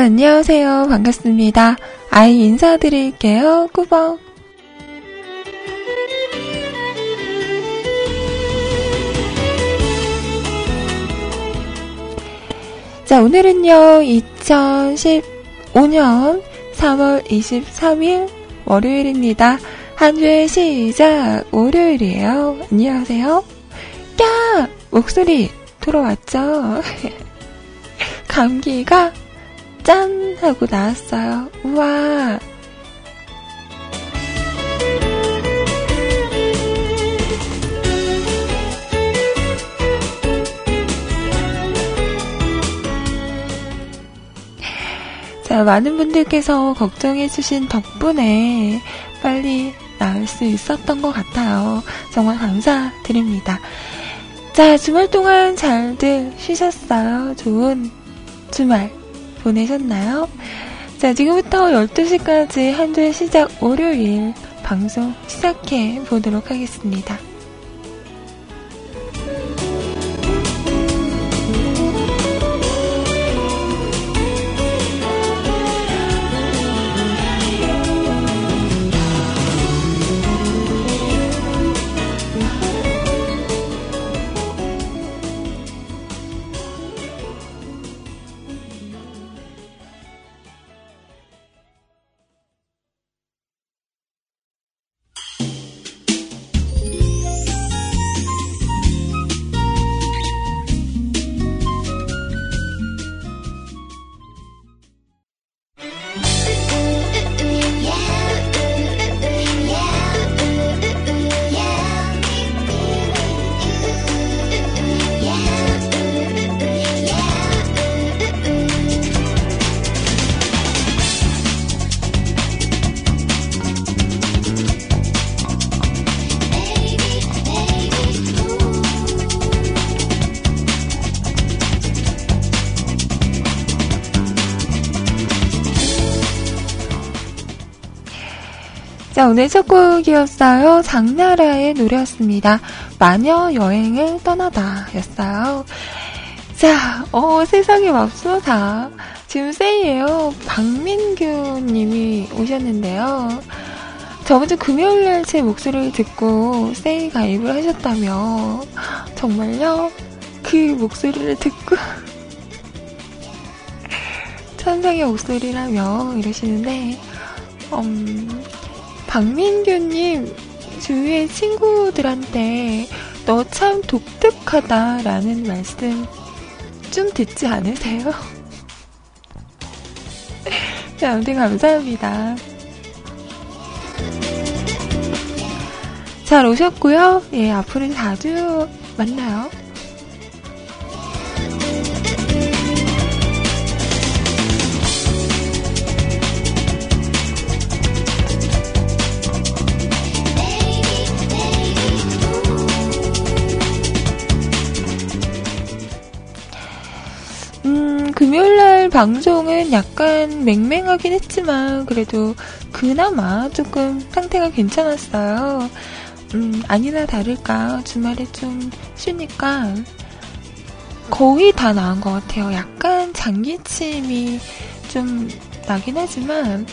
안녕하세요. 반갑습니다. 아이 인사드릴게요. 꾸벅. 자, 오늘은요, 2015년 3월 23일 월요일입니다. 한 주의 시작, 월요일이에요. 안녕하세요. 까! 목소리 돌아왔죠? 감기가 짠! 하고 나왔어요. 우와! 자, 많은 분들께서 걱정해주신 덕분에 빨리 나을 수 있었던 것 같아요. 정말 감사드립니다. 자, 주말 동안 잘들 쉬셨어요? 좋은 주말 보내셨나요? 자, 지금부터 12시까지 한 주의 시작 월요일 방송 시작해 보도록 하겠습니다. 오늘 첫 곡이었어요. 장나라의 노래였습니다. 마녀 여행을 떠나다 였어요. 자, 어, 세상에 맙소사. 지금 세이에요. 박민규 님이 오셨는데요. 저번 주 금요일날 제 목소리를 듣고 세이 가입을 하셨다며. 정말요? 그 목소리를 듣고. 천상의 목소리라며 이러시는데, 음, 박민규님 주위의 친구들한테 너 참 독특하다라는 말씀 좀 듣지 않으세요? 네, 아무튼 감사합니다. 잘 오셨고요. 예, 앞으로 자주 만나요. 방송은 약간 맹맹하긴 했지만 그래도 그나마 조금 상태가 괜찮았어요. 음, 아니나 다를까 주말에 좀 쉬니까 거의 다 나은 것 같아요. 약간 장기침이 좀 나긴 하지만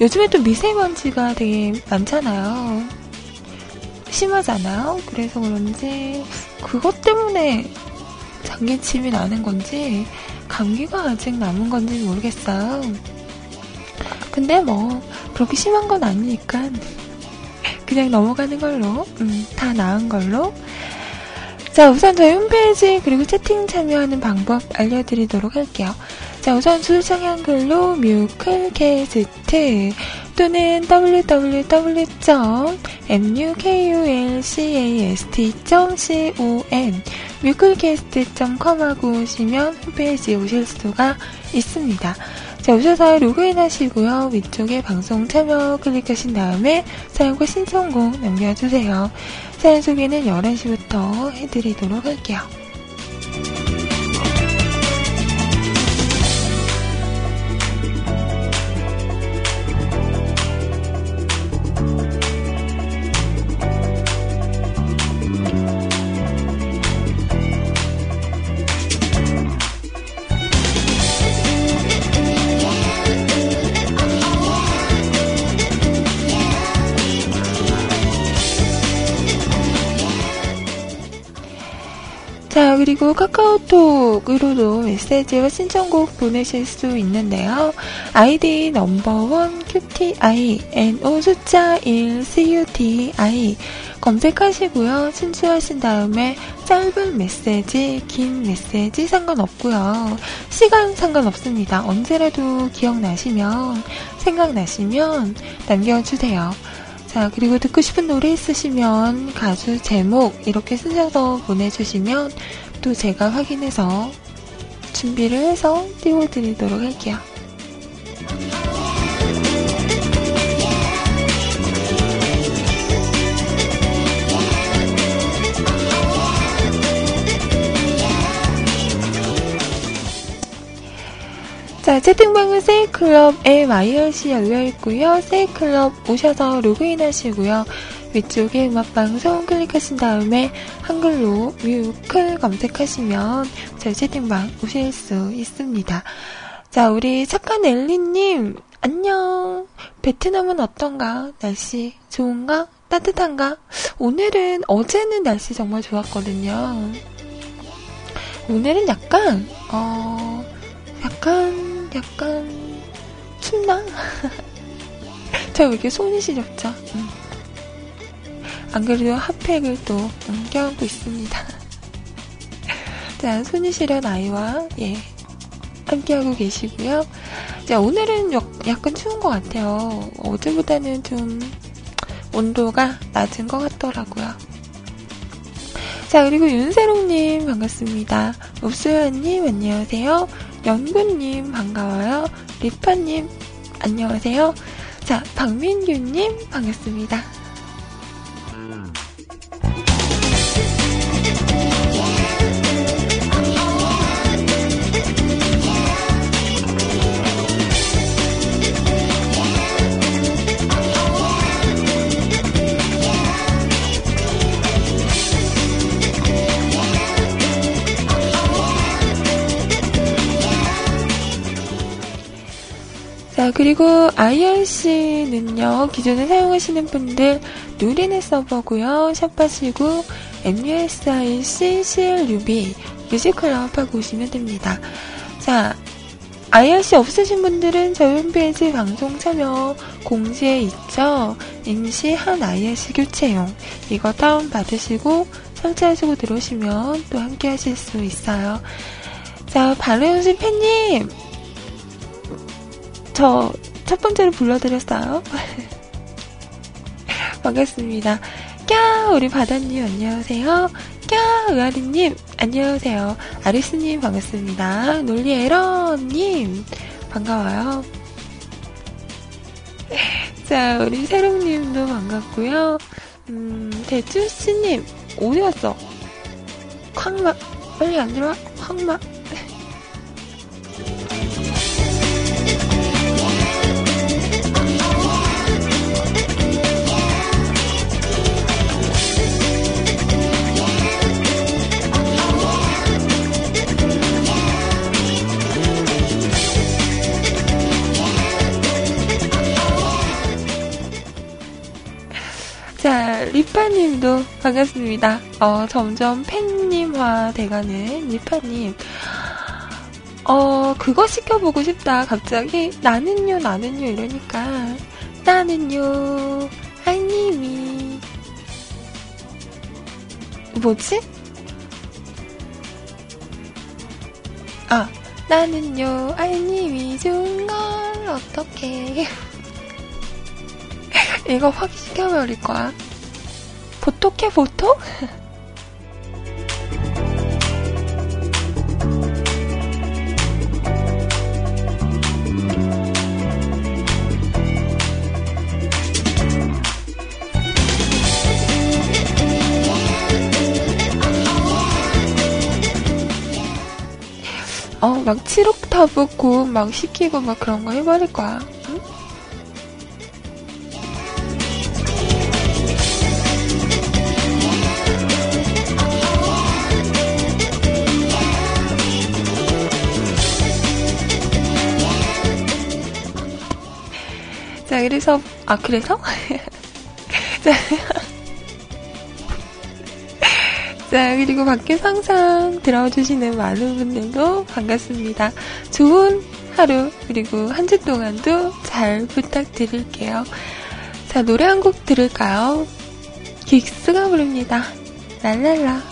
요즘에 또 미세먼지가 되게 많잖아요. 심하잖아요. 그래서 그런지 그것 때문에 장기침이 나는 건지 감기가 아직 남은 건지 모르겠어요. 근데 뭐 그렇게 심한 건 아니니까 그냥 넘어가는 걸로 음, 다 나은 걸로 자 우선 저희 홈페이지 그리고 채팅 참여하는 방법 알려드리도록 할게요. 자 우선 수상 한 글로 뮤클캐스트 또는 www.mukulcast.com 뮤클캐스트.com 하고 오시면 홈페이지에 오실 수가 있습니다. 자, 오셔서 로그인 하시고요. 위쪽에 방송 참여 클릭하신 다음에 사연과 신청곡 남겨주세요. 사연 소개는 11시부터 해드리도록 할게요. 그리고 카카오톡으로도 메시지와 신청곡 보내실 수 있는데요. 아이디 넘버원 QTI, NO 숫자 1 CUTI 검색하시고요. 신청하신 다음에 짧은 메시지, 긴 메시지 상관없고요. 시간 상관없습니다. 언제라도 기억나시면, 생각나시면 남겨주세요. 자, 그리고 듣고 싶은 노래 있으시면 가수 제목 이렇게 쓰셔서 보내주시면 또 제가 확인해서 준비를 해서 띄워드리도록 할게요. 자, 채팅방은 세이클럽에 YRC 열려있고요. 세이클럽 오셔서 로그인 하시고요. 위쪽에 음악방송 클릭하신 다음에 한글로 뮤클 검색하시면 저희 채팅방 오실 수 있습니다. 자, 우리 착한 엘리님, 안녕. 베트남은 어떤가? 날씨 좋은가? 따뜻한가? 오늘은, 어제는 날씨 정말 좋았거든요. 오늘은 약간, 어, 약간 약간 춥나? 제가 왜 이렇게 손이 시렵죠? 음. 안 그래도 핫팩을 또 음, 껴안고 있습니다. 자, 손이 시려운 아이와 예 함께하고 계시고요. 자, 오늘은 약간 추운 것 같아요. 어제보다는 좀 온도가 낮은 것 같더라고요. 자, 그리고 윤세롱님 반갑습니다. 읍수연님 안녕하세요. 연구님 반가워요. 리파님 안녕하세요. 자, 박민규님 반갑습니다. 그리고 IRC는요, 기존에 사용하시는 분들 누리넷 서버고요. 샵하시고 MUSIC CLUB 뮤직클럽 하고 오시면 됩니다. 자, IRC 없으신 분들은 저희 홈페이지 방송 참여 공지에 있죠. 임시 한 IRC 교체용. 이거 다운 받으시고 설치하시고 들어오시면 또 함께 하실 수 있어요. 자, 발레연신 팬님! 저 첫 번째로 불러드렸어요. 반갑습니다. 꺄! 우리 바다님 안녕하세요. 꺄! 의아리님 안녕하세요. 아리스님 반갑습니다. 놀리에러님 반가워요. 자, 우리 세롱님도 반갑고요. 음, 대추씨님 어디 갔어? 황마 빨리 안 들어와? 황마 자, 리파님도 반갑습니다. 어, 점점 팬님화 돼가는 리파님. 어, 그거 시켜보고 싶다. 갑자기 나는요, 나는요 이러니까 나는요, 하님이 뭐지? 아, 나는요, 알님이 좋은 걸 어떻게 이거 확 시켜버릴 거야. 보톡해, 보톡? 어, 막 7옥타브 고음 막 시키고 막 그런 거 해버릴 거야. 자, 그래서, 아, 그래서? 자, 그리고 밖에 상상 들어주시는 많은 분들도 반갑습니다. 좋은 하루, 그리고 한 주 동안도 잘 부탁드릴게요. 자, 노래 한 곡 들을까요? 긱스가 부릅니다. 랄랄라.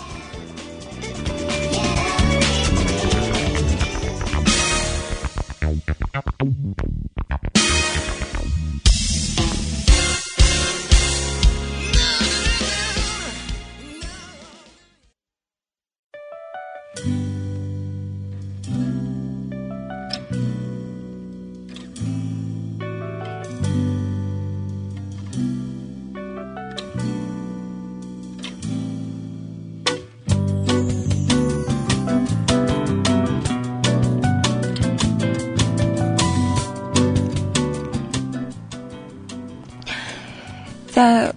자,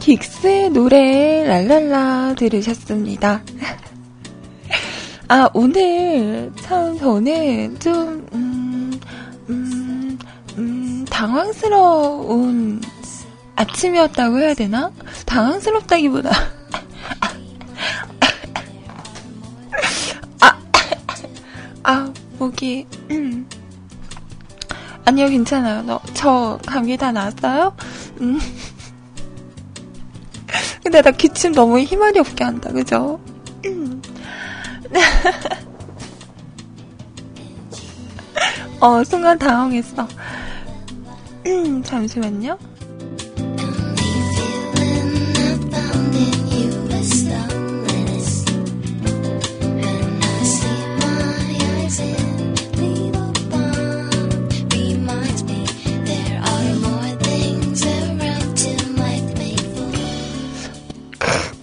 긱스의 노래 랄랄라 들으셨습니다. 아, 오늘 참 저는 좀, 음, 음, 음, 당황스러운 아침이었다고 해야 되나? 당황스럽다기보다. 아, 아, 목이, 음. 아니요, 괜찮아요. 너, 저 감기 다 나았어요? 음. 근데 나 기침 너무 희말이 없게 한다, 그죠? 어, 순간 당황했어. 잠시만요.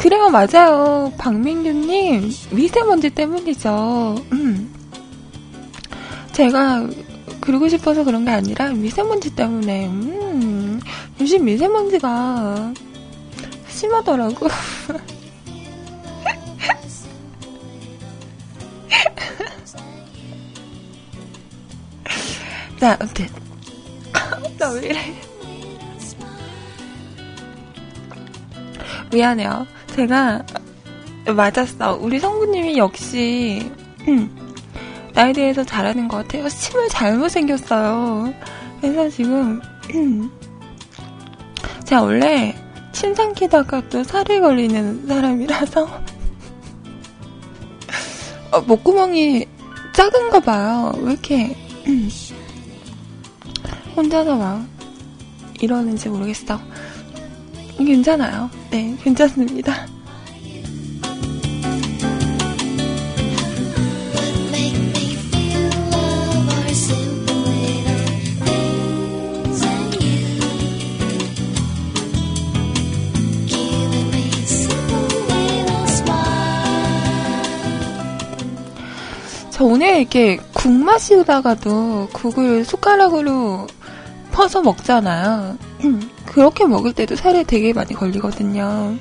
그래요, 맞아요. 박민규님, 미세먼지 때문이죠. 음. 제가 그러고 싶어서 그런 게 아니라 미세먼지 때문에, 음, 요즘 미세먼지가 심하더라고. 자, 아무튼. 나왜 이래. 미안해요. 제가 맞았어. 우리 성구님이 역시 음, 나에 대해서 잘하는 것 같아요. 침을 잘못 생겼어요. 그래서 지금 음, 제가 원래 침 삼키다가 또 살이 걸리는 사람이라서 어, 목구멍이 작은가 봐요. 왜 이렇게 음, 혼자서 막 이러는지 모르겠어. 괜찮아요. 네, 괜찮습니다. 저 오늘 이렇게 국 마시다가도 국을 숟가락으로 퍼서 먹잖아요. 그렇게 먹을 때도 살이 되게 많이 걸리거든요.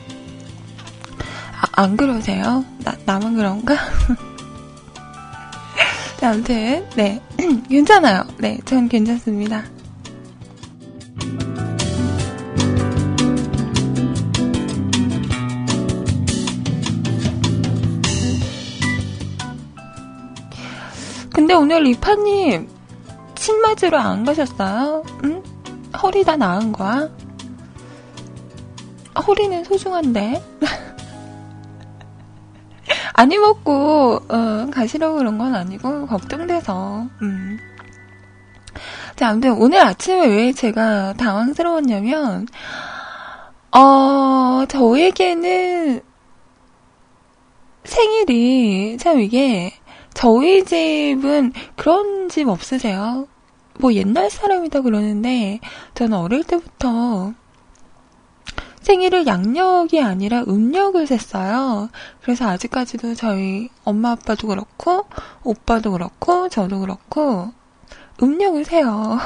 아, 안 그러세요? 나, 나만 그런가? 자, 아무튼, 네. 괜찮아요. 네, 전 괜찮습니다. 근데 오늘 리파님, 침 맞으러 안 가셨어요? 응? 허리 다 나은 거야? 허리는 소중한데. 아니 먹고 어, 가시려고 그런 건 아니고 걱정돼서. 음. 자, 아무튼 오늘 아침에 왜 제가 당황스러웠냐면 어, 저에게는 생일이 참 이게 저희 집은 그런 집 없으세요? 뭐 옛날 사람이다 그러는데 저는 어릴 때부터 생일을 양력이 아니라 음력을 셌어요. 그래서 아직까지도 저희 엄마 아빠도 그렇고 오빠도 그렇고 저도 그렇고 음력을 세요.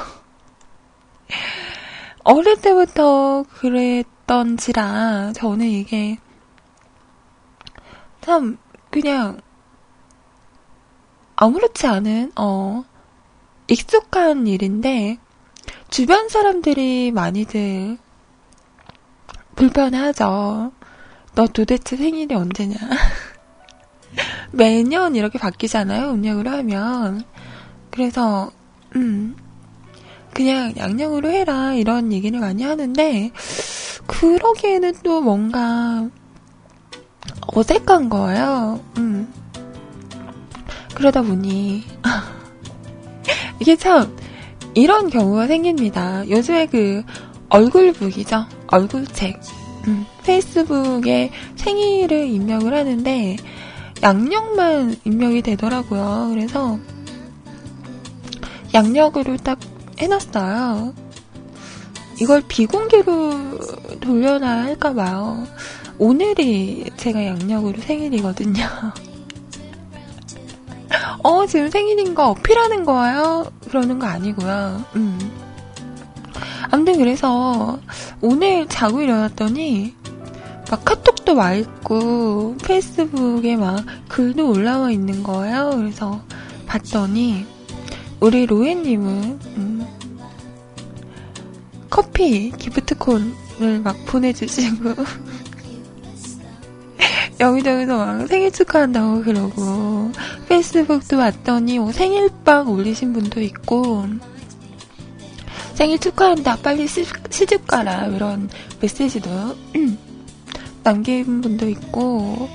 어릴 때부터 그랬던지라 저는 이게 참 그냥 아무렇지 않은 어 익숙한 일인데 주변 사람들이 많이들 불편하죠. 너 도대체 생일이 언제냐? 매년 이렇게 바뀌잖아요, 음력으로 하면. 그래서, 음, 그냥 양력으로 해라, 이런 얘기를 많이 하는데, 그러기에는 또 뭔가 어색한 거예요. 음. 그러다 보니, 이게 참, 이런 경우가 생깁니다. 요즘에 그, 얼굴북이죠. 얼굴책. 음, 페이스북에 생일을 입력을 하는데, 양력만 입력이 되더라고요. 그래서, 양력으로 딱 해놨어요. 이걸 비공개로 돌려놔야 할까봐요. 오늘이 제가 양력으로 생일이거든요. 어, 지금 생일인 거 어필하는 거예요? 그러는 거 아니고요. 음. 아무튼 그래서 오늘 자고 일어났더니 막 카톡도 와 있고 페이스북에 막 글도 올라와 있는 거예요. 그래서 봤더니 우리 로엔님은 음, 커피 기프트콘을 막 보내주시고 여기저기서 막 생일 축하한다고 그러고 페이스북도 왔더니 뭐 생일빵 올리신 분도 있고 생일 축하한다 빨리 시, 시집 가라 이런 메시지도 남긴 분도 있고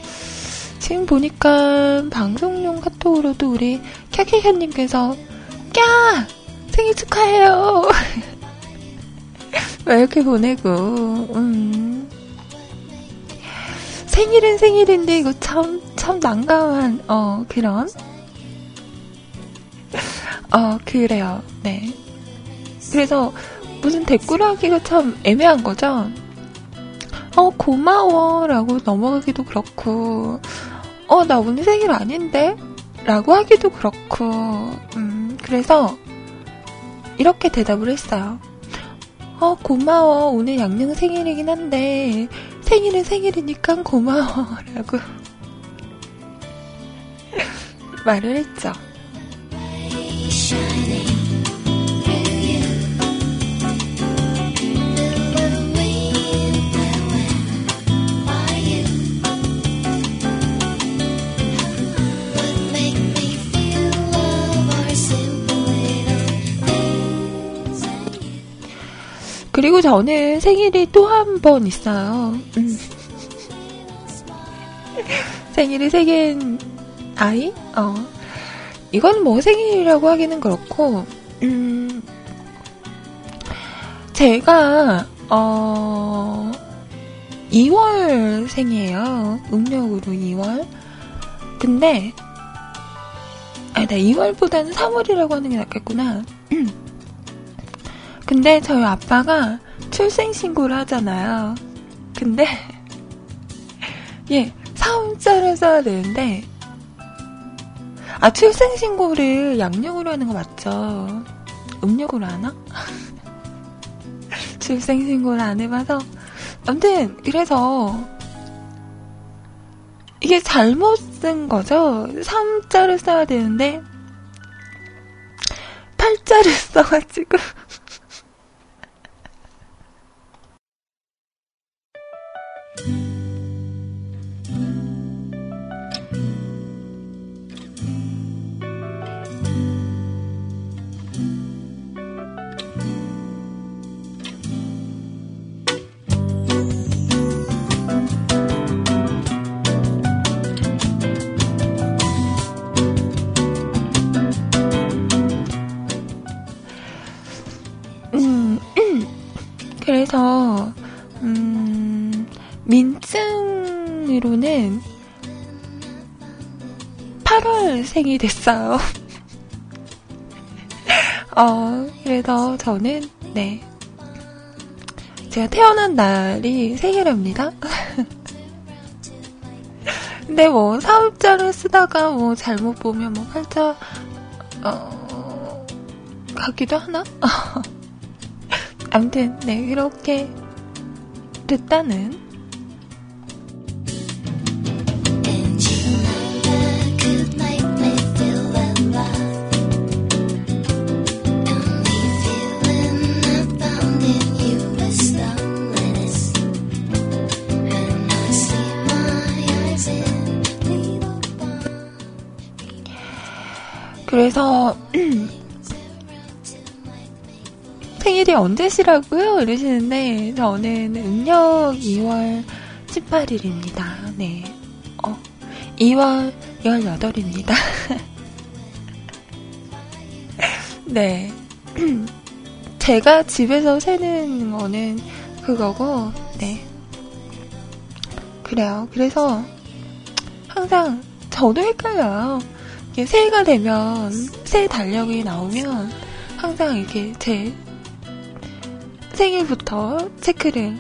지금 보니까 방송용 카톡으로도 우리 캬캬캬님께서 야 생일 축하해요 왜 이렇게 보내고 음. 생일은 생일인데 이거 참 참 난감한 어 그런? 어 그래요. 네. 그래서 무슨 댓글 하기가 참 애매한 거죠? 어 고마워 라고 넘어가기도 그렇고 어 나 오늘 생일 아닌데? 라고 하기도 그렇고 음 그래서 이렇게 대답을 했어요. 어, 고마워. 오늘 양양 생일이긴 한데, 생일은 생일이니까 고마워. 라고 말을 했죠. 그리고 저는 생일이 또 한 번 있어요. 음. 생일이 생긴 아이? 어. 이건 뭐 생일이라고 하기는 그렇고, 음, 제가, 어, 2월 생이에요. 음력으로 2월. 근데, 아니, 나 2월보다는 3월이라고 하는 게 낫겠구나. 근데 저희 아빠가 출생신고를 하잖아요. 근데, 예, 사음자를 써야 되는데, 아, 출생신고를 양력으로 하는 거 맞죠? 음력으로 하나? 출생신고를 안 해봐서. 아무튼, 그래서, 이게 잘못 쓴 거죠? 3자를 써야 되는데, 8자를 써가지고. 민증으로는 8월생이 됐어요. 어, 그래서 저는 네 제가 태어난 날이 생일입니다. 근데 뭐 사업자를 쓰다가 뭐 잘못 보면 뭐 팔자 어 가기도 하나? 아무튼 네 그렇게 됐다는 생일이 언제시라고요? 이러시는데, 저는 음력 2월 18일입니다. 네. 어, 2월 18입니다. 네. 제가 집에서 세는 거는 그거고, 네. 그래요. 그래서 항상 저도 헷갈려요. 새해가 되면 새해 달력이 나오면 항상 이렇게 제 생일부터 체크를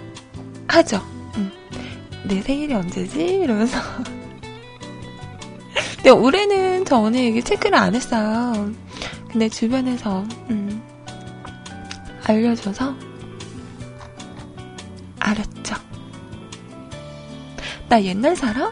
하죠. 응. 내 생일이 언제지? 이러면서. 근데 올해는 저는 이게 체크를 안 했어요. 근데 주변에서 음, 알려줘서 알았죠. 나 옛날 사람?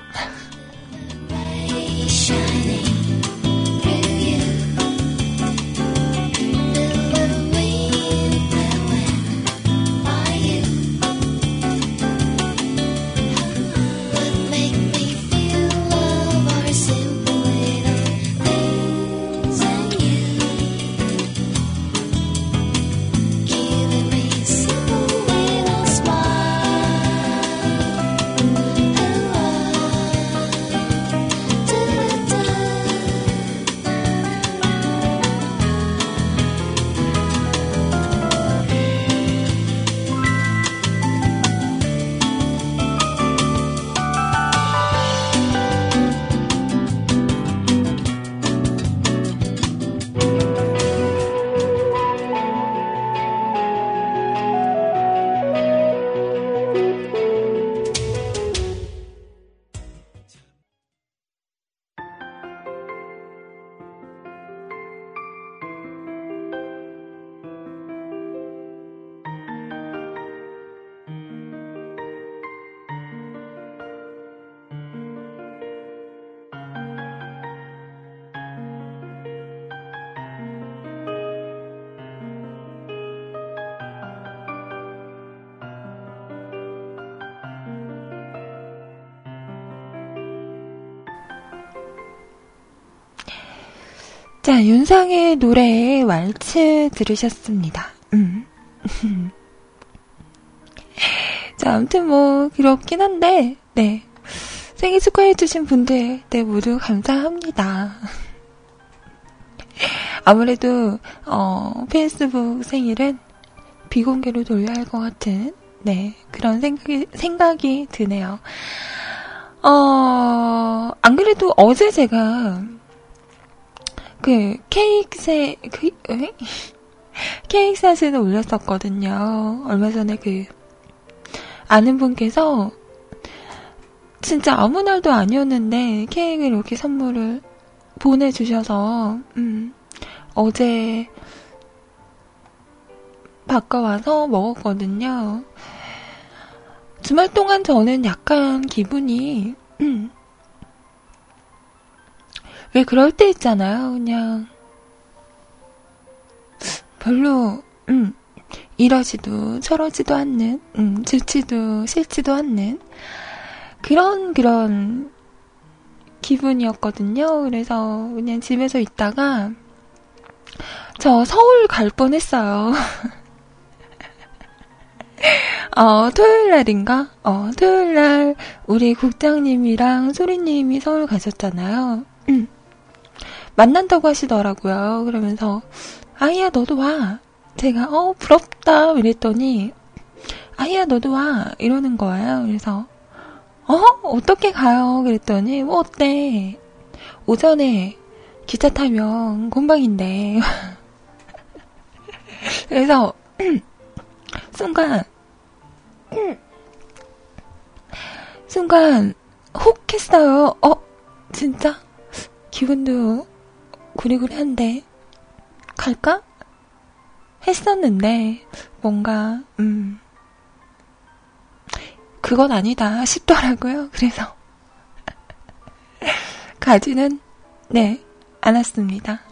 자, 윤상의 노래 왈츠 들으셨습니다. 음. 자, 아무튼 뭐, 그렇긴 한데, 네. 생일 축하해주신 분들, 네, 모두 감사합니다. 아무래도, 어, 페이스북 생일은 비공개로 돌려야 할 것 같은, 네, 그런 생각이, 생각이 드네요. 어, 안 그래도 어제 제가, 그 케이크세 그 에? 케이크 사진을 올렸었거든요. 얼마 전에 그 아는 분께서 진짜 아무 날도 아니었는데 케이크를 이렇게 선물을 보내주셔서 음, 어제 바꿔와서 먹었거든요. 주말 동안 저는 약간 기분이 음, 왜 그럴 때 있잖아요. 그냥 별로 음, 이러지도 저러지도 않는 음, 좋지도 싫지도 않는 그런 그런 기분이었거든요. 그래서 그냥 집에서 있다가 저 서울 갈 뻔했어요. 어, 토요일 날인가? 어, 토요일 날 우리 국장님이랑 소리님이 서울 가셨잖아요. 음. 만난다고 하시더라고요. 그러면서 아이야 너도 와. 제가 어 부럽다 이랬더니 아이야 너도 와 이러는 거예요. 그래서 어 어떻게 가요? 그랬더니 뭐 어때? 오전에 기차 타면 곰방인데 그래서 순간 순간 혹 했어요. 어 진짜 기분도 구리구리 한데 갈까? 했었는데 뭔가 음 그건 아니다 싶더라고요. 그래서 가지는 네 않았습니다.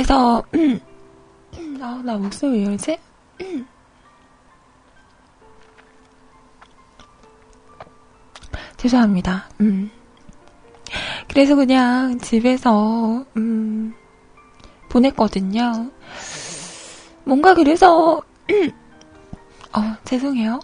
그래서, 아, 나 목소리 왜 이러지? 죄송합니다. 음. 그래서 그냥 집에서, 음, 보냈거든요. 뭔가 그래서, 어, 죄송해요.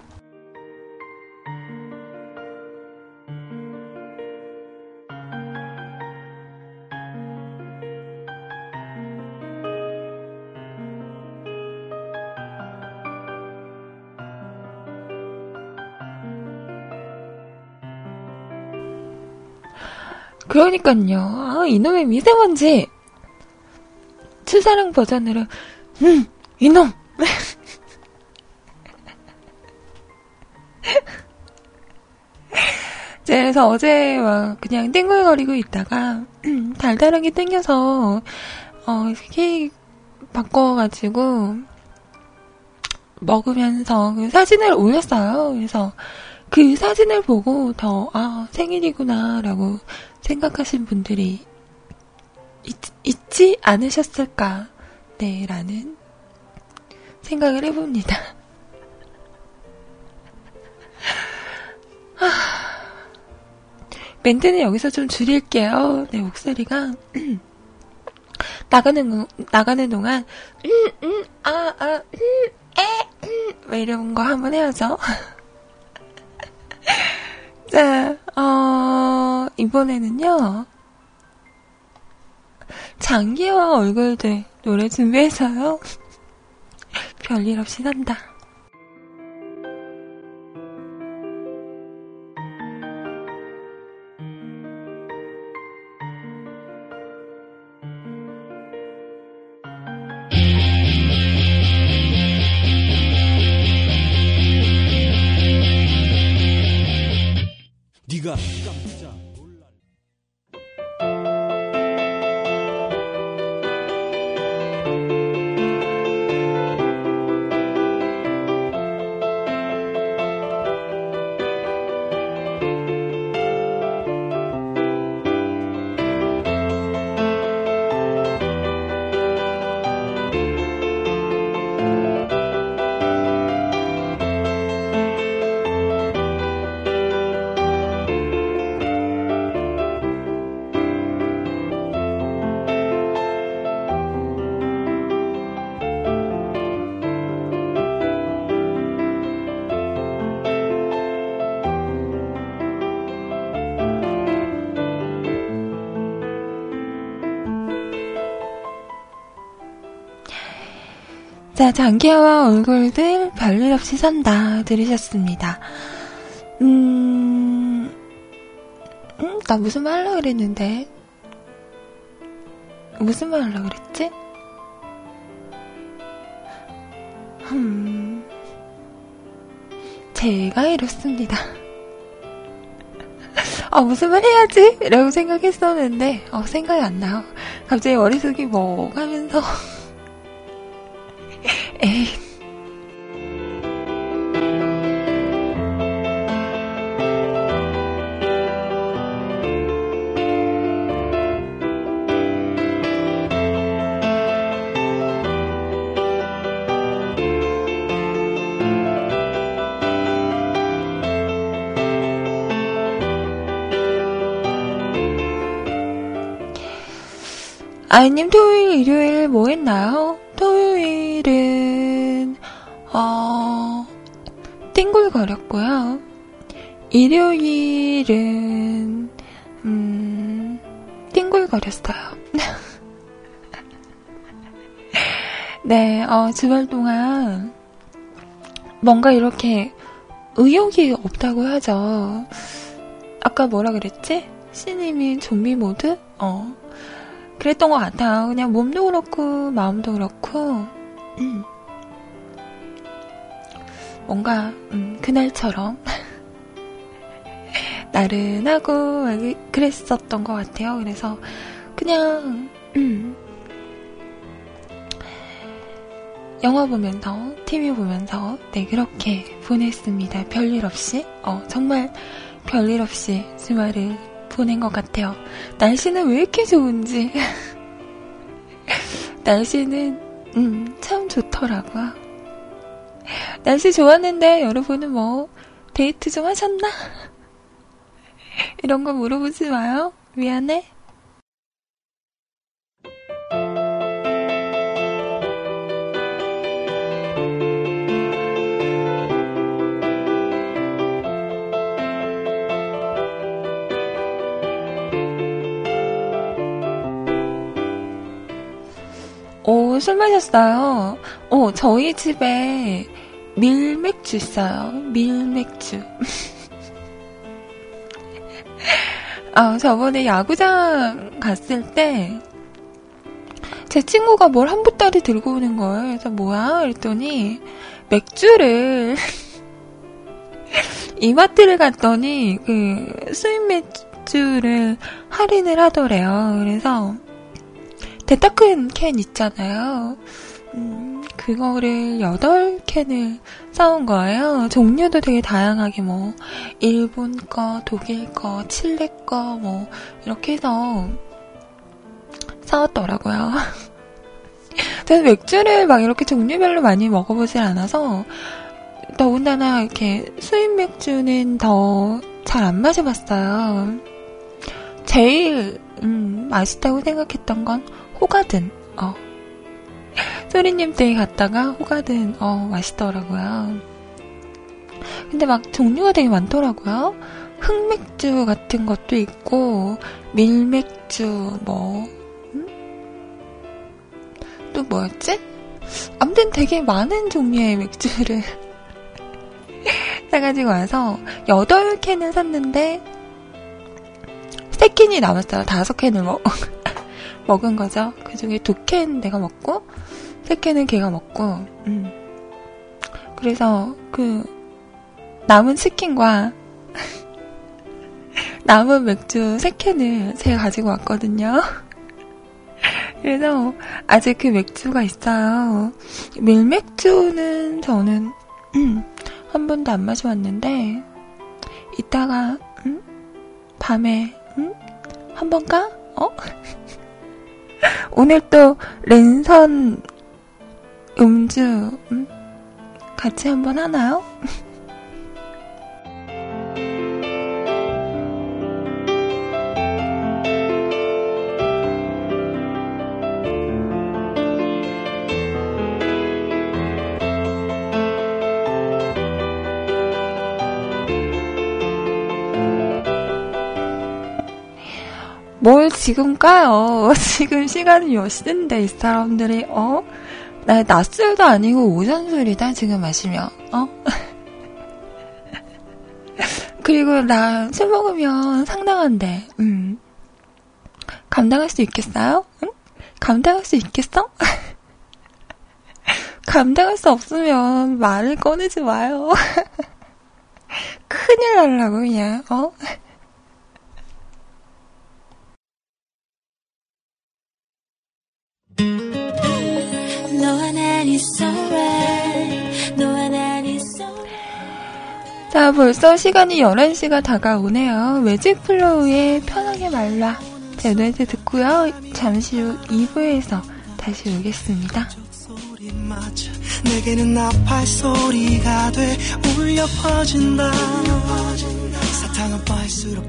그러니까요. 아, 이놈의 미세먼지. 추사랑 버전으로, 음, 이놈! 그래서 어제 막 그냥 땡글거리고 있다가, 달달한 게 땡겨서, 어, 케이크 바꿔가지고, 먹으면서 그 사진을 올렸어요. 그래서 그 사진을 보고 더, 아, 생일이구나라고 생각하신 분들이 있, 있지 않으셨을까, 네, 라는 생각을 해봅니다. 멘트는 여기서 좀 줄일게요. 네, 목소리가. 나가는, 나가는 동안, 음, 음, 아, 아, 음, 에, 음, 왜 이런 거 한번 해야죠. 자, 어, 이번에는요. 장기와 얼굴들 노래 준비해서요. 별일 없이 산다. 자, 장기하와 얼굴들 별일 없이 산다. 들으셨습니다. 음, 음, 나 무슨 말 하려고 그랬는데. 무슨 말 하려고 그랬지? 음, 제가 이렇습니다. 아, 무슨 말 해야지? 라고 생각했었는데, 어, 생각이 안 나요. 갑자기 머릿속이 뭐 하면서. 아이님 토요일, 일요일 뭐 했나요? 토요일은, 어, 띵굴거렸고요. 일요일은, 음, 띵굴거렸어요. 네, 어, 주말 동안 뭔가 이렇게 의욕이 없다고 하죠. 아까 뭐라 그랬지? 신님이 좀비 모드? 어. 그랬던 것 같아요. 그냥 몸도 그렇고, 마음도 그렇고, 음. 뭔가, 음, 그날처럼, 나른하고, 그랬었던 것 같아요. 그래서, 그냥, 음, 영화 보면서, TV 보면서, 네, 그렇게 보냈습니다. 별일 없이. 어, 정말 별일 없이 주말을 보낸 것 같아요. 날씨는 왜 이렇게 좋은지. 날씨는, 음, 참 좋더라고요. 날씨 좋았는데 여러분은 뭐, 데이트 좀 하셨나? 이런 거 물어보지 마요. 미안해. 오, 술 마셨어요. 오, 저희 집에 밀맥주 있어요. 밀맥주. 아, 저번에 야구장 갔을 때, 제 친구가 뭘 한 보따리 들고 오는 거예요. 그래서 뭐야? 그랬더니, 맥주를, 이마트를 갔더니, 그, 수입 맥주를 할인을 하더래요. 그래서, 데타큰 캔 있잖아요. 음, 그거를 8캔을 사온 거예요. 종류도 되게 다양하게 뭐, 일본 거, 독일 거, 칠레 거, 뭐, 이렇게 해서 사왔더라고요. 저는 맥주를 막 이렇게 종류별로 많이 먹어보질 않아서, 더군다나 이렇게 수입 맥주는 더 잘 안 마셔봤어요. 제일, 음, 맛있다고 생각했던 건 호가든, 어. 소리님 댁에 갔다가 호가든, 어, 맛있더라고요. 근데 막 종류가 되게 많더라고요. 흑맥주 같은 것도 있고, 밀맥주, 뭐, 음? 또 뭐였지? 아무튼 되게 많은 종류의 맥주를 사가지고 와서 8캔을 샀는데 3캔이 남았어요. 5캔을 먹, 먹은 거죠. 그 중에 두 캔 내가 먹고, 세 캔은 걔가 먹고, 음. 그래서 그 남은 치킨과 남은 맥주 세 캔을 제가 가지고 왔거든요. 그래서 아직 그 맥주가 있어요. 밀맥주는 저는 음, 한 번도 안 마셔봤는데 이따가 음? 밤에 음? 한번 가? 어? 오늘 또 랜선 음주 음? 같이 한번 하나요? 뭘 지금 까요? 지금 시간이 몇 시인데 이 사람들이 어? 나 낮술도 아니고 오전술이다 지금 마시면 어? 그리고 나 술 먹으면 상당한데 음 감당할 수 있겠어요? 응? 감당할 수 있겠어? 감당할 수 없으면 말을 꺼내지 마요. 큰일 날라고 그냥 어? 자, 벌써 시간이 11시가 다가오네요. 매직 플로우의 편하게 말라. 제 노래 듣고요. 잠시 후 2부에서 다시 오겠습니다. 내게는 나팔 소리가 돼 울려 퍼진다 사탕은 빠일수록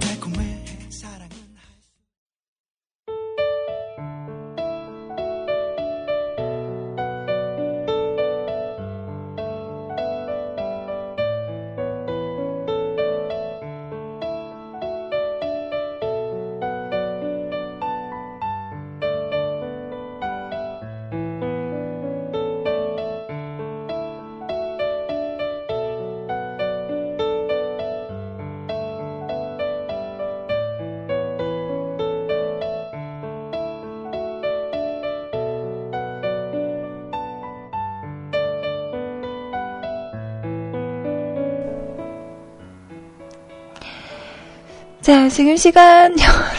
지금 시간 11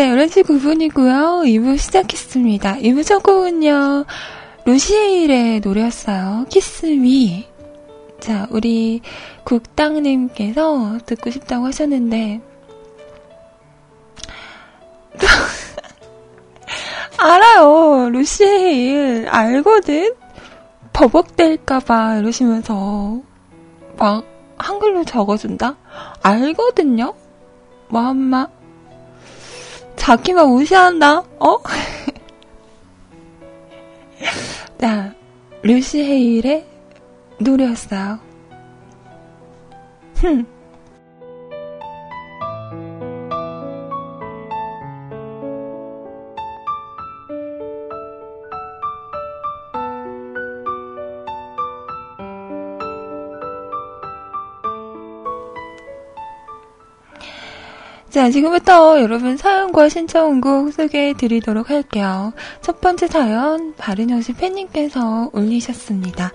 자, 11시 9분이고요. 2부 시작했습니다. 2부 첫 곡은요. 루시에일의 노래였어요. 키스 미. 자, 우리 국당님께서 듣고 싶다고 하셨는데, 알아요. 루시에일 알거든? 버벅댈까봐 이러시면서 막 한글로 적어준다? 알거든요? 뭐 엄마 자기만 무시한다? 어? 자, 루시 헤일의 노래였어요. 흠. 자, 지금부터 여러분 사연과 신청곡 소개해 드리도록 할게요. 첫 번째 사연, 바른여시 팬님께서 올리셨습니다.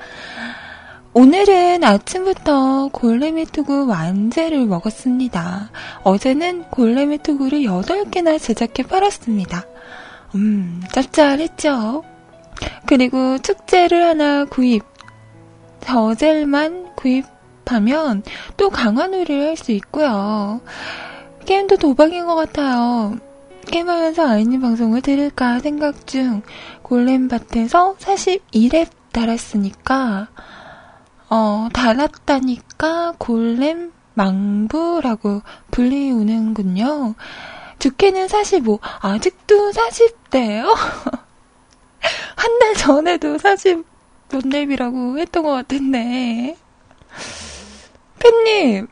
오늘은 아침부터 골레미 투구 완제를 먹었습니다. 어제는 골레미 투구를 8개나 제작해 팔았습니다. 음, 짭짤했죠? 그리고 축제를 하나 구입, 저젤만 구입하면 또 강화놀이를 할 수 있고요. 게임도 도박인 것 같아요. 게임하면서 아이님 방송을 들을까 생각 중 골렘밭에서 42렙 달았으니까 어 달았다니까 골렘 망부라고 불리우는군요. 주캐는 45 아직도 40대예요? 한 달 전에도 40몇 렙이라고 했던 것 같은데 팬님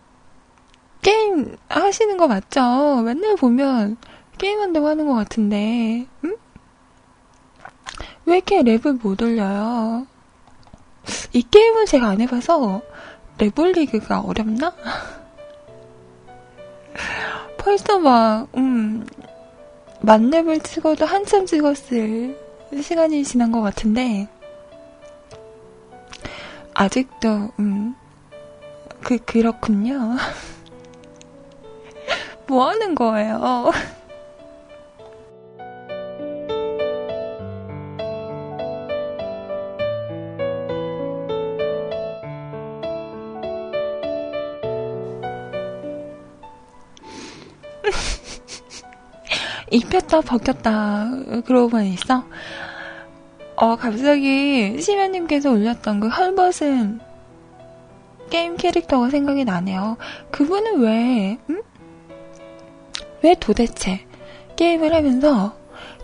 게임 하시는 거 맞죠? 맨날 보면 게임한다고 하는 것 같은데, 응? 왜 이렇게 랩을 못 올려요? 이 게임은 제가 안 해봐서 랩 올리기가 어렵나? 벌써 막, 음, 만렙을 찍어도 한참 찍었을 시간이 지난 것 같은데, 아직도, 음, 그, 그렇군요. 뭐 하는 거예요? 입혔다 벗겼다 그러고만 있어? 어 갑자기 시면님께서 올렸던 그 헐벗은 게임 캐릭터가 생각이 나네요. 그분은 왜 음? 왜 도대체 게임을 하면서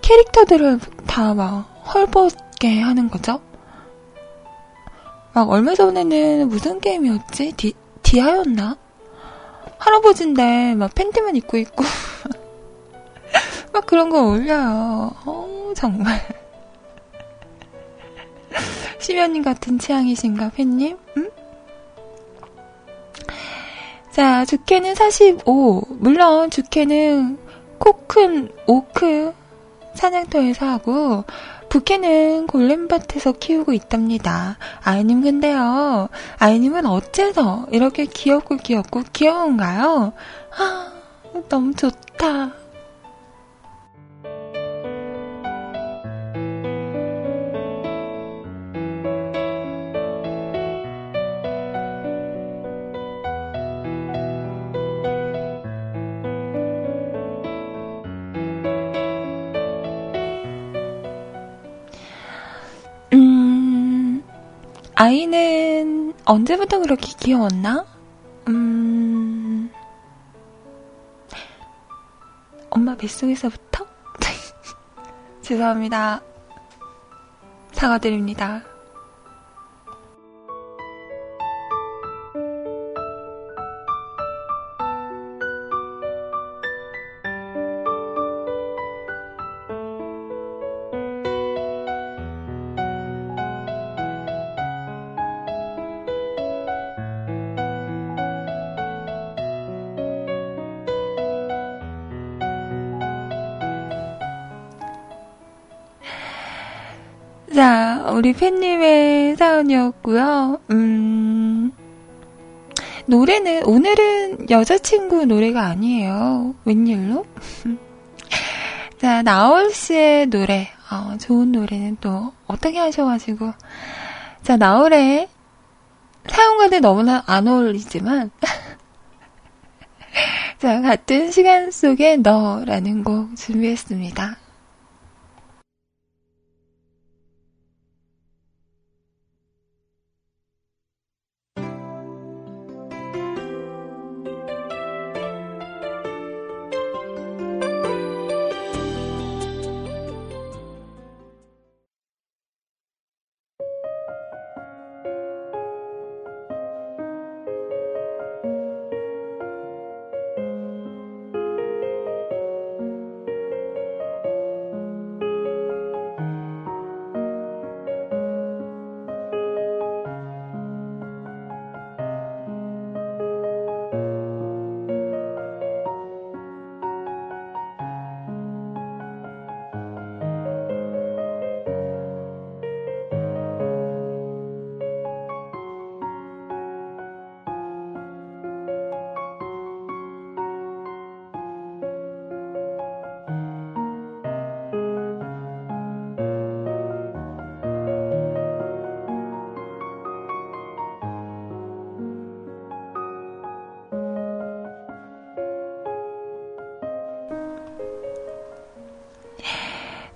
캐릭터들을 다 막 헐벗게 하는 거죠? 막 얼마 전에는 무슨 게임이었지? 디, 디아였나? 할아버지인데 막 팬티만 입고 있고 막 그런 거 올려요. 어, 정말. 시면님 같은 취향이신가, 팬님? 응? 자, 주캐는 45. 물론 주캐는 코큰 오크 사냥터에서 하고 부캐는 골렘밭에서 키우고 있답니다. 아이님 근데요. 아이님은 어째서 이렇게 귀엽고 귀엽고 귀여운가요? 아, 너무 좋다. 아이는 언제부터 그렇게 귀여웠나? 음, 엄마 뱃속에서부터? 죄송합니다. 사과드립니다. 우리 팬님의 사연이었고요. 음, 노래는, 오늘은 여자친구 노래가 아니에요. 웬일로? 자, 나올 씨의 노래. 어, 좋은 노래는 또 어떻게 하셔가지고. 자, 나올의 사용과는 너무나 안 어울리지만. 자, 같은 시간 속에 너라는 곡 준비했습니다.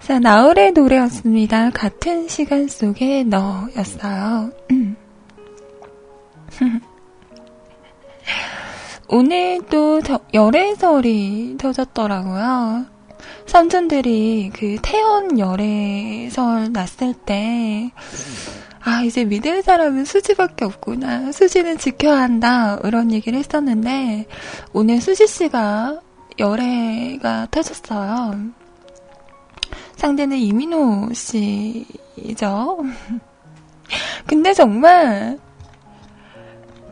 자, 나울의 노래였습니다. 같은 시간 속에 너였어요. 오늘 또 열애설이 터졌더라고요. 삼촌들이 그 태연 열애설 났을 때, 아, 이제 믿을 사람은 수지밖에 없구나. 수지는 지켜야 한다. 이런 얘기를 했었는데, 오늘 수지씨가 열애가 터졌어요. 상대는 이민호 씨죠. 근데 정말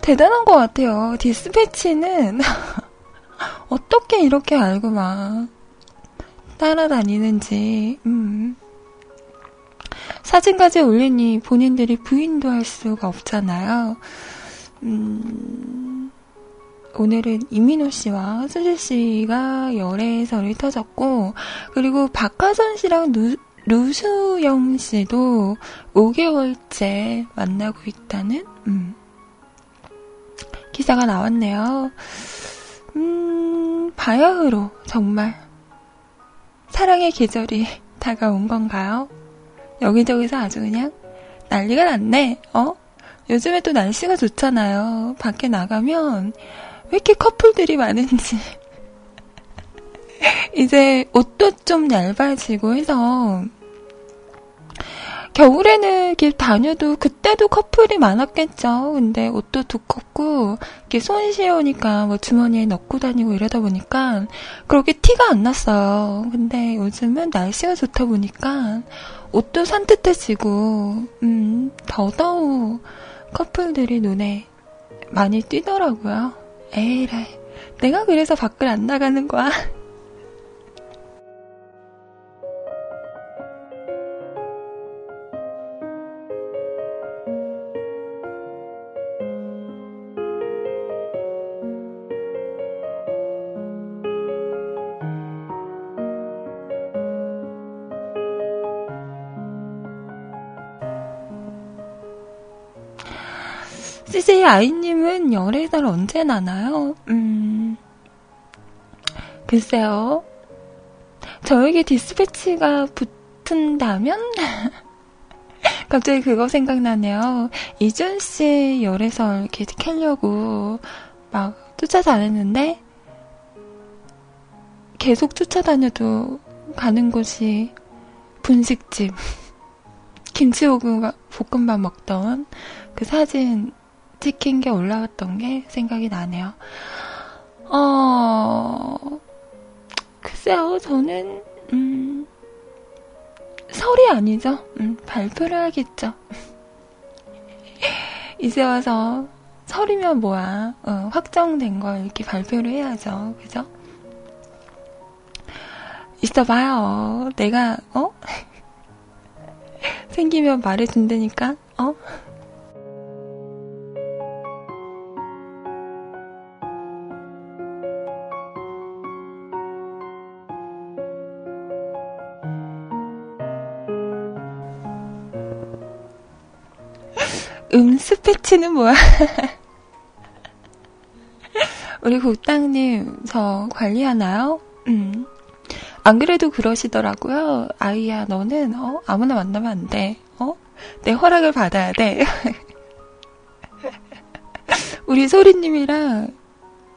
대단한 것 같아요. 디스패치는 어떻게 이렇게 알고 막 따라다니는지. 음. 사진까지 올리니 본인들이 부인도 할 수가 없잖아요. 음. 오늘은 이민호 씨와 수지 씨가 열애설이 터졌고, 그리고 박하선 씨랑 누, 루수영 씨도 5개월째 만나고 있다는, 음, 기사가 나왔네요. 음, 바야흐로, 정말. 사랑의 계절이 다가온 건가요? 여기저기서 아주 그냥 난리가 났네, 어? 요즘에 또 날씨가 좋잖아요. 밖에 나가면 왜 이렇게 커플들이 많은지. 이제 옷도 좀 얇아지고 해서 겨울에는 이렇게 다녀도 그때도 커플이 많았겠죠. 근데 옷도 두껍고 이렇게 손시려우니까 뭐 주머니에 넣고 다니고 이러다 보니까 그렇게 티가 안 났어요. 근데 요즘은 날씨가 좋다 보니까 옷도 산뜻해지고 음 더더욱 커플들이 눈에 많이 띄더라고요. 에이라, 내가 그래서 밖을 안 나가는 거야. 아이님은 열애달 언제 나나요? 음, 글쎄요. 저에게 디스패치가 붙은다면? 갑자기 그거 생각나네요. 이준 씨 열애설 이렇게 캐려고 막 쫓아다녔는데, 계속 쫓아다녀도 가는 곳이 분식집. 김치볶음밥 먹던 그 사진 찍힌 게 올라왔던 게 생각이 나네요. 어, 글쎄요, 저는, 음, 설이 아니죠. 음, 발표를 하겠죠. 이제 와서 설이면 뭐야. 어, 확정된 걸 이렇게 발표를 해야죠. 그죠? 있어봐요. 내가, 어? 생기면 말해준다니까? 어? 음스 패치는 뭐야? 우리 국장님, 저 관리하나요? 음. 안 그래도 그러시더라고요. 아이야, 너는, 어, 아무나 만나면 안 돼. 어? 내 허락을 받아야 돼. 우리 소리님이랑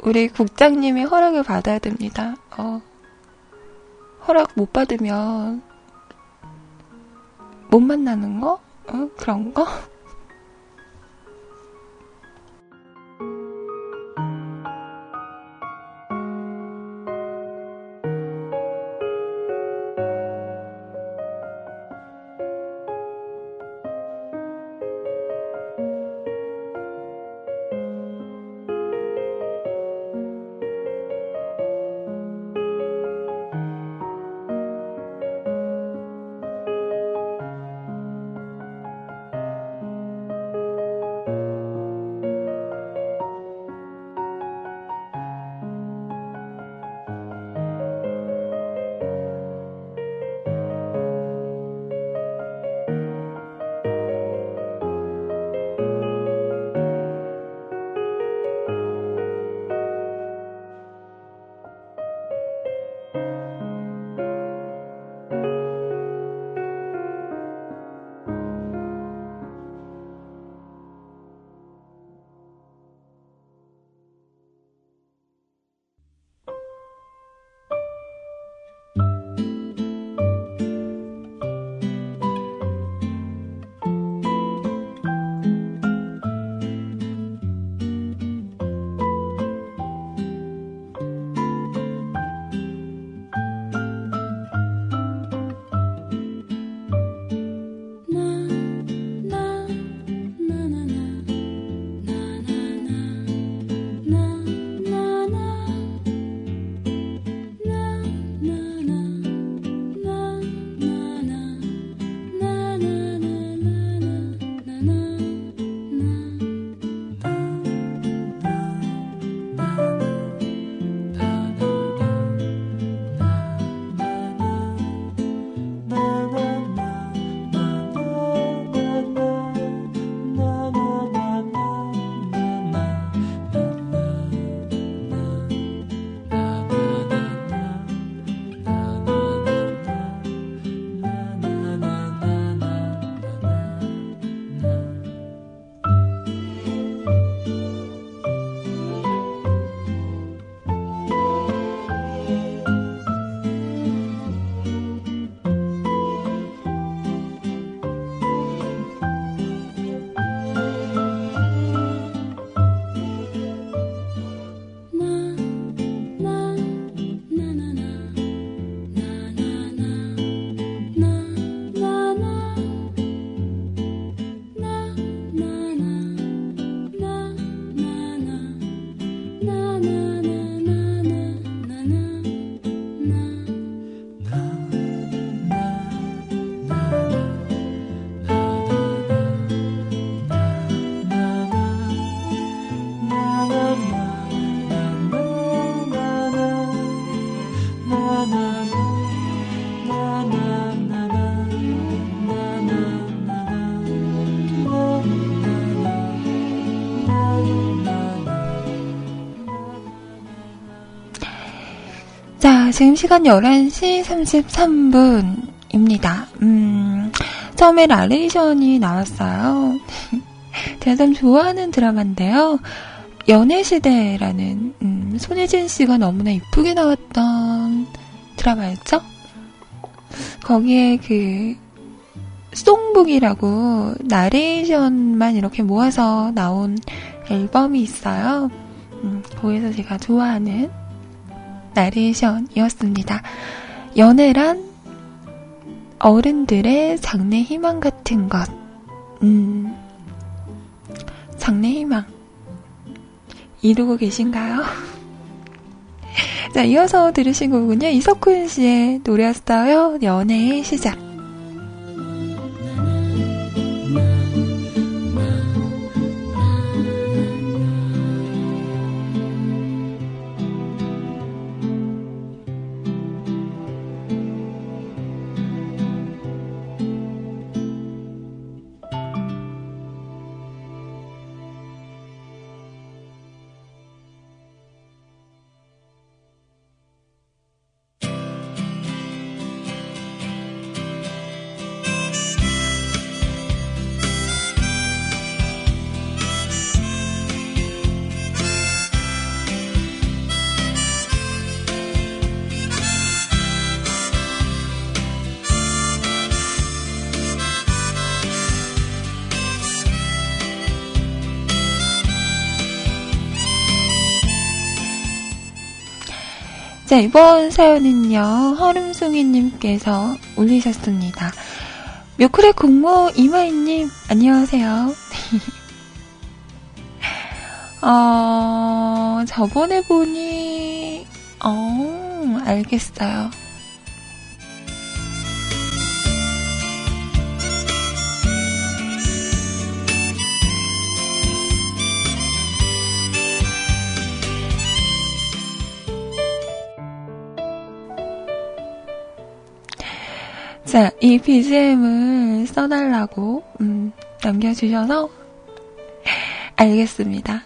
우리 국장님의 허락을 받아야 됩니다. 어. 허락 못 받으면 못 만나는 거? 어? 그런 거? 지금 시간 11시 33분입니다. 음, 처음에 나레이션이 나왔어요. 제가 참 좋아하는 드라마인데요. 연애시대라는, 음, 손예진 씨가 너무나 이쁘게 나왔던 드라마였죠? 거기에 그, 송북이라고 나레이션만 이렇게 모아서 나온 앨범이 있어요. 음, 거기서 제가 좋아하는 나레이션이었습니다. 연애란 어른들의 장래 희망 같은 것. 음, 장래 희망. 이루고 계신가요? 자, 이어서 들으신 곡은요, 이석훈 씨의 노래였어요. 연애의 시작. 자, 이번 사연은요, 허름송이님께서 올리셨습니다. 묘크레 공모 이마이님, 안녕하세요. 어, 저번에 보니, 어, 알겠어요. 자, 이 BGM을 써달라고, 음, 남겨주셔서, 알겠습니다.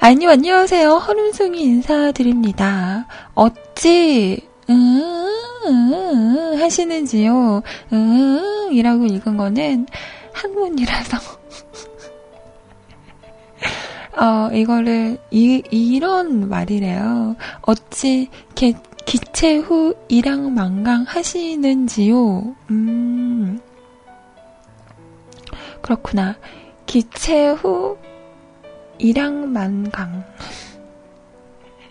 아니요, 안녕하세요. 허름송이 인사드립니다. 어찌, 음, 음, 하시는지요? 음, 이라고 읽은 거는 한문이라서. 어, 이거를, 이, 이런 말이래요. 어찌, 개, 기체 후 일양 망강 하시는지요? 음, 그렇구나. 기체 후 일양 만강.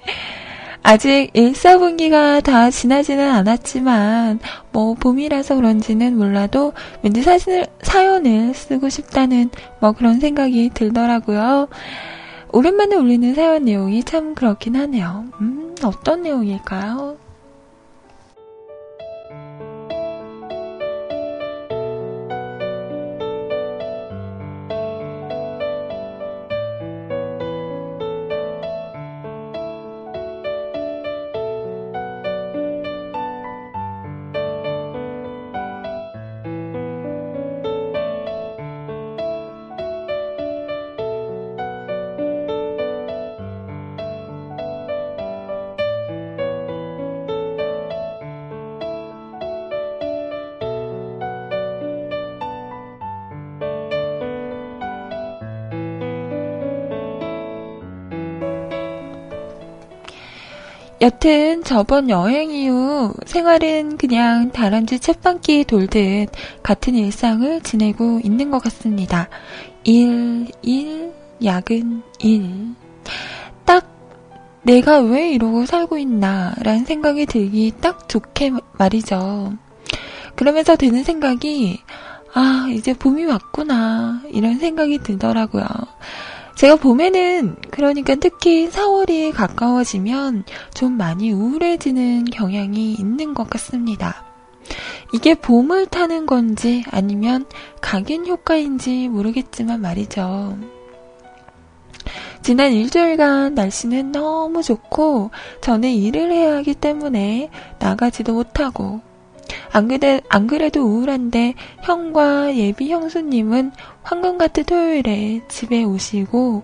아직 1, 4분기가 다 지나지는 않았지만, 뭐, 봄이라서 그런지는 몰라도 왠지 사실, 사연을 쓰고 싶다는 뭐 그런 생각이 들더라고요. 오랜만에 올리는 사연 내용이 참 그렇긴 하네요. 음, 어떤 내용일까요? 여튼 저번 여행 이후 생활은 그냥 다람쥐 챗방기 돌듯 같은 일상을 지내고 있는 것 같습니다. 일, 일, 야근, 일. 딱 내가 왜 이러고 살고 있나 라는 생각이 들기 딱 좋게 말이죠. 그러면서 드는 생각이 아, 이제 봄이 왔구나. 이런 생각이 들더라고요. 제가 봄에는 그러니까 특히 4월이 가까워지면 좀 많이 우울해지는 경향이 있는 것 같습니다. 이게 봄을 타는 건지 아니면 각인 효과인지 모르겠지만 말이죠. 지난 일주일간 날씨는 너무 좋고 저는 일을 해야 하기 때문에 나가지도 못하고 안, 그래, 안 그래도 우울한데 형과 예비 형수님은 황금 같은 토요일에 집에 오시고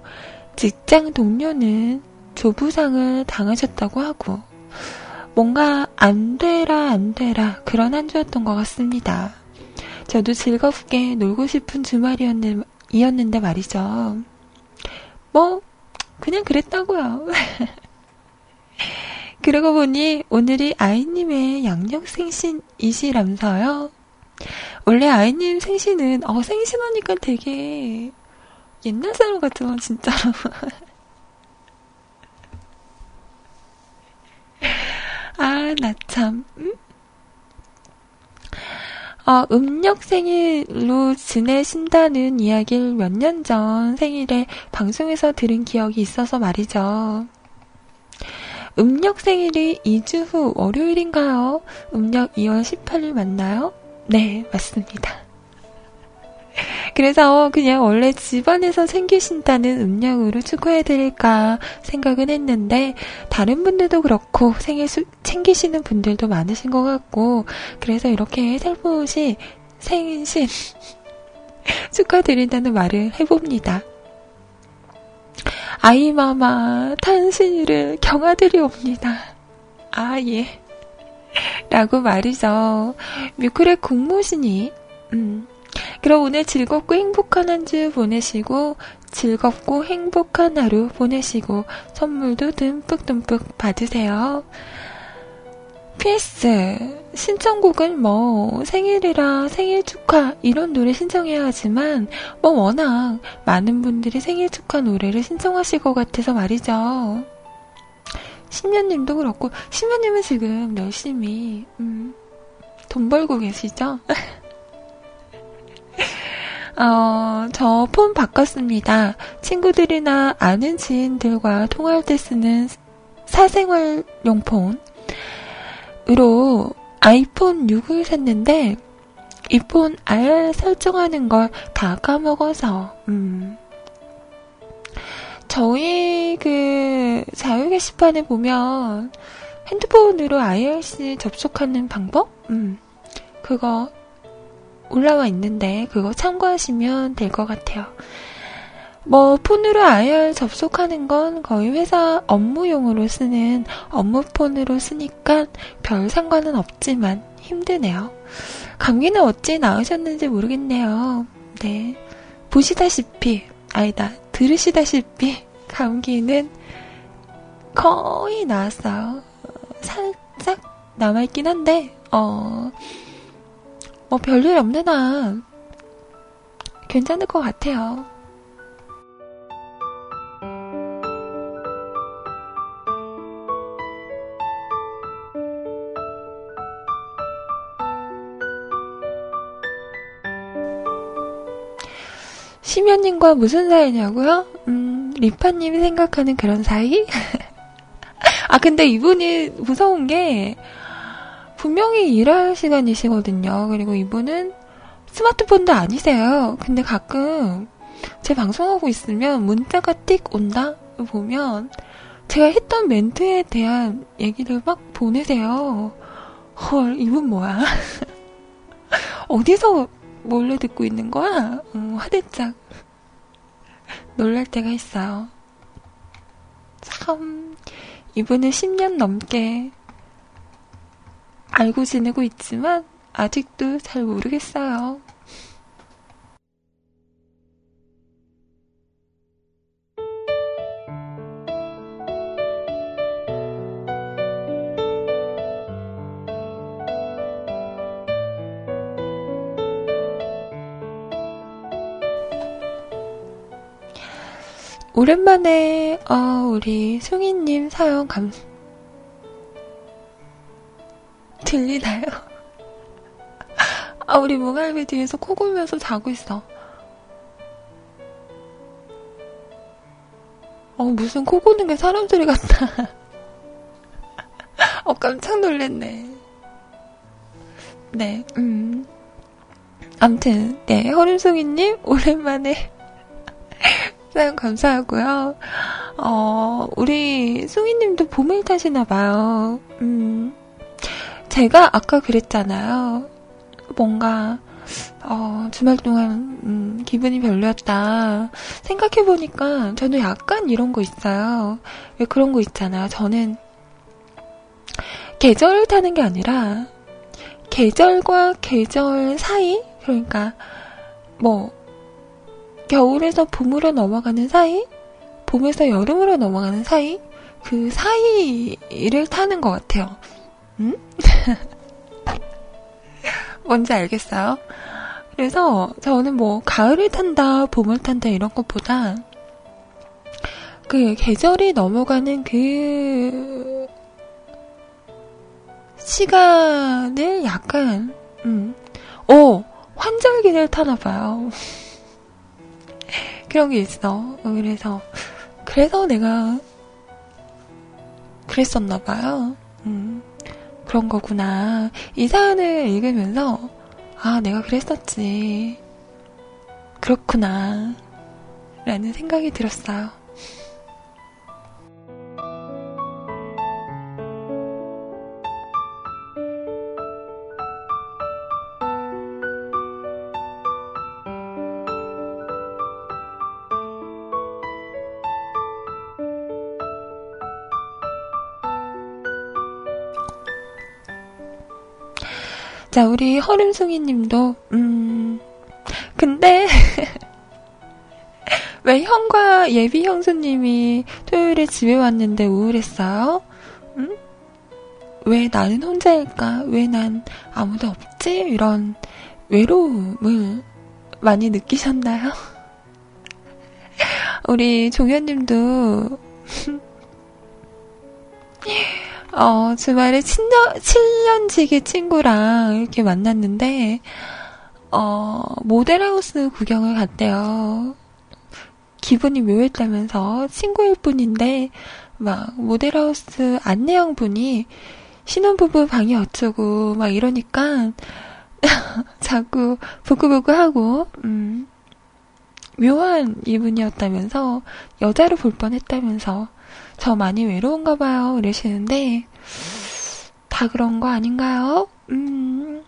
직장 동료는 조부상을 당하셨다고 하고 뭔가 안 되라 안 되라 그런 한 주였던 것 같습니다. 저도 즐겁게 놀고 싶은 주말이었는데 말이죠. 뭐 그냥 그랬다고요. 그러고 보니 오늘이 아이님의 양력 생신이시라면서요. 원래 아이님 생신은 어 생신하니까 되게 옛날 사람 같은 진짜로. 아, 나 참. 음? 어, 음력 생일로 지내신다는 이야기를 몇 년 전 생일에 방송에서 들은 기억이 있어서 말이죠. 음력 생일이 2주 후 월요일인가요? 음력 2월 18일 맞나요? 네, 맞습니다. 그래서 그냥 원래 집안에서 생기신다는 음력으로 축하해드릴까 생각은 했는데, 다른 분들도 그렇고 생일 수, 챙기시는 분들도 많으신 것 같고, 그래서 이렇게 살포시 생신 축하드린다는 말을 해봅니다. 아이마마 탄신일을 경아드리옵니다. 아, 예. 라고 말이죠. 뮤클의 국무신이, 음. 그럼 오늘 즐겁고 행복한 한 주 보내시고, 즐겁고 행복한 하루 보내시고, 선물도 듬뿍듬뿍 받으세요. PS, 신청곡은 뭐, 생일이라 생일 축하, 이런 노래 신청해야 하지만, 뭐 워낙 많은 분들이 생일 축하 노래를 신청하실 것 같아서 말이죠. 심연님도 그렇고, 심연님은 지금 열심히, 음, 돈 벌고 계시죠? 어, 저 폰 바꿨습니다. 친구들이나 아는 지인들과 통화할 때 쓰는 사생활 용 폰 으로 아이폰 6을 샀는데, 이폰 알 설정하는 걸 다 까먹어서, 음. 저희 그 자유 게시판에 보면 핸드폰으로 IRC 접속하는 방법? 음. 그거 올라와 있는데 그거 참고하시면 될 것 같아요. 뭐 폰으로 IR 접속하는 건 거의 회사 업무용으로 쓰는 업무폰으로 쓰니까 별 상관은 없지만 힘드네요. 감기는 어찌 나으셨는지 모르겠네요. 네. 보시다시피, 아니다, 들으시다시피, 감기는 거의 나았어요. 살짝 남아있긴 한데, 어, 뭐 별일 없는 한 괜찮을 것 같아요. 심연님과 무슨 사이냐고요? 음, 리파님이 생각하는 그런 사이? 아, 근데 이분이 무서운 게, 분명히 일할 시간이시거든요. 그리고 이분은 스마트폰도 아니세요. 근데 가끔 제 방송하고 있으면 문자가 띡 온다? 보면 제가 했던 멘트에 대한 얘기를 막 보내세요. 헐, 이분 뭐야? 어디서 몰래 듣고 있는 거야? 어, 화들짝 놀랄 때가 있어요. 참, 이분은 10년 넘게 알고 지내고 있지만 아직도 잘 모르겠어요. 오랜만에 어, 우리 승희님 사연 감 들리나요? 아, 우리 몽알비 뒤에서 코 골면서 자고 있어. 어, 무슨 코 고는 게 사람 소리 같다. 어, 깜짝 놀랐네. 네, 음. 암튼, 네, 허림송이님, 오랜만에 사연 감사하고요. 어, 우리 송이님도 봄을 타시나 봐요. 음. 제가 아까 그랬잖아요. 뭔가 어, 주말 동안 음, 기분이 별로였다. 생각해 보니까 저는 약간 이런 거 있어요. 왜 그런 거 있잖아요. 저는 계절을 타는 게 아니라 계절과 계절 사이 그러니까 뭐 겨울에서 봄으로 넘어가는 사이 봄에서 여름으로 넘어가는 사이 그 사이를 타는 것 같아요. 음? 뭔지 알겠어요? 그래서 저는 뭐 가을을 탄다, 봄을 탄다 이런 것보다 그 계절이 넘어가는 그 시간을 약간 음, 오 환절기를 타나 봐요. 그런 게 있어. 그래서 그래서 내가 그랬었나 봐요. 음. 그런 거구나. 이 사연을 읽으면서, 아, 내가 그랬었지. 그렇구나. 라는 생각이 들었어요. 자, 우리 허름송이 님도, 음, 근데, 왜 형과 예비 형수님이 토요일에 집에 왔는데 우울했어요? 음? 왜 나는 혼자일까? 왜 난 아무도 없지? 이런 외로움을 많이 느끼셨나요? 우리 종현님도 어, 주말에 7년, 7년지기 친구랑 이렇게 만났는데, 어, 모델하우스 구경을 갔대요. 기분이 묘했다면서 친구일 뿐인데, 막, 모델하우스 안내형 분이 신혼부부 방이 어쩌고, 막 이러니까, 자꾸 부끄부끄 하고, 음, 묘한 이분이었다면서, 여자로 볼 뻔 했다면서, 저 많이 외로운가 봐요. 이러시는데, 다 그런 거 아닌가요? 음,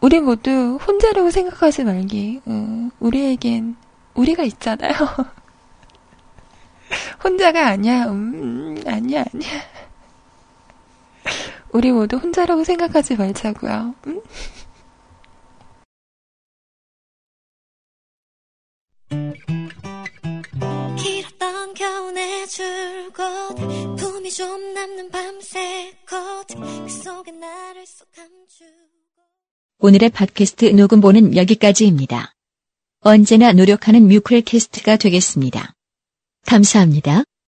우리 모두 혼자라고 생각하지 말기. 음, 우리에겐 우리가 있잖아요. 혼자가 아니야. 음, 아니야, 아니야. 우리 모두 혼자라고 생각하지 말자고요. 음? 겨울의 줄곧 품이 좀 남는 밤새 컷그 속에 나를 쏙 감추고 오늘의 팟캐스트 녹음본은 여기까지입니다. 언제나 노력하는 뮤클캐스트가 되겠습니다. 감사합니다.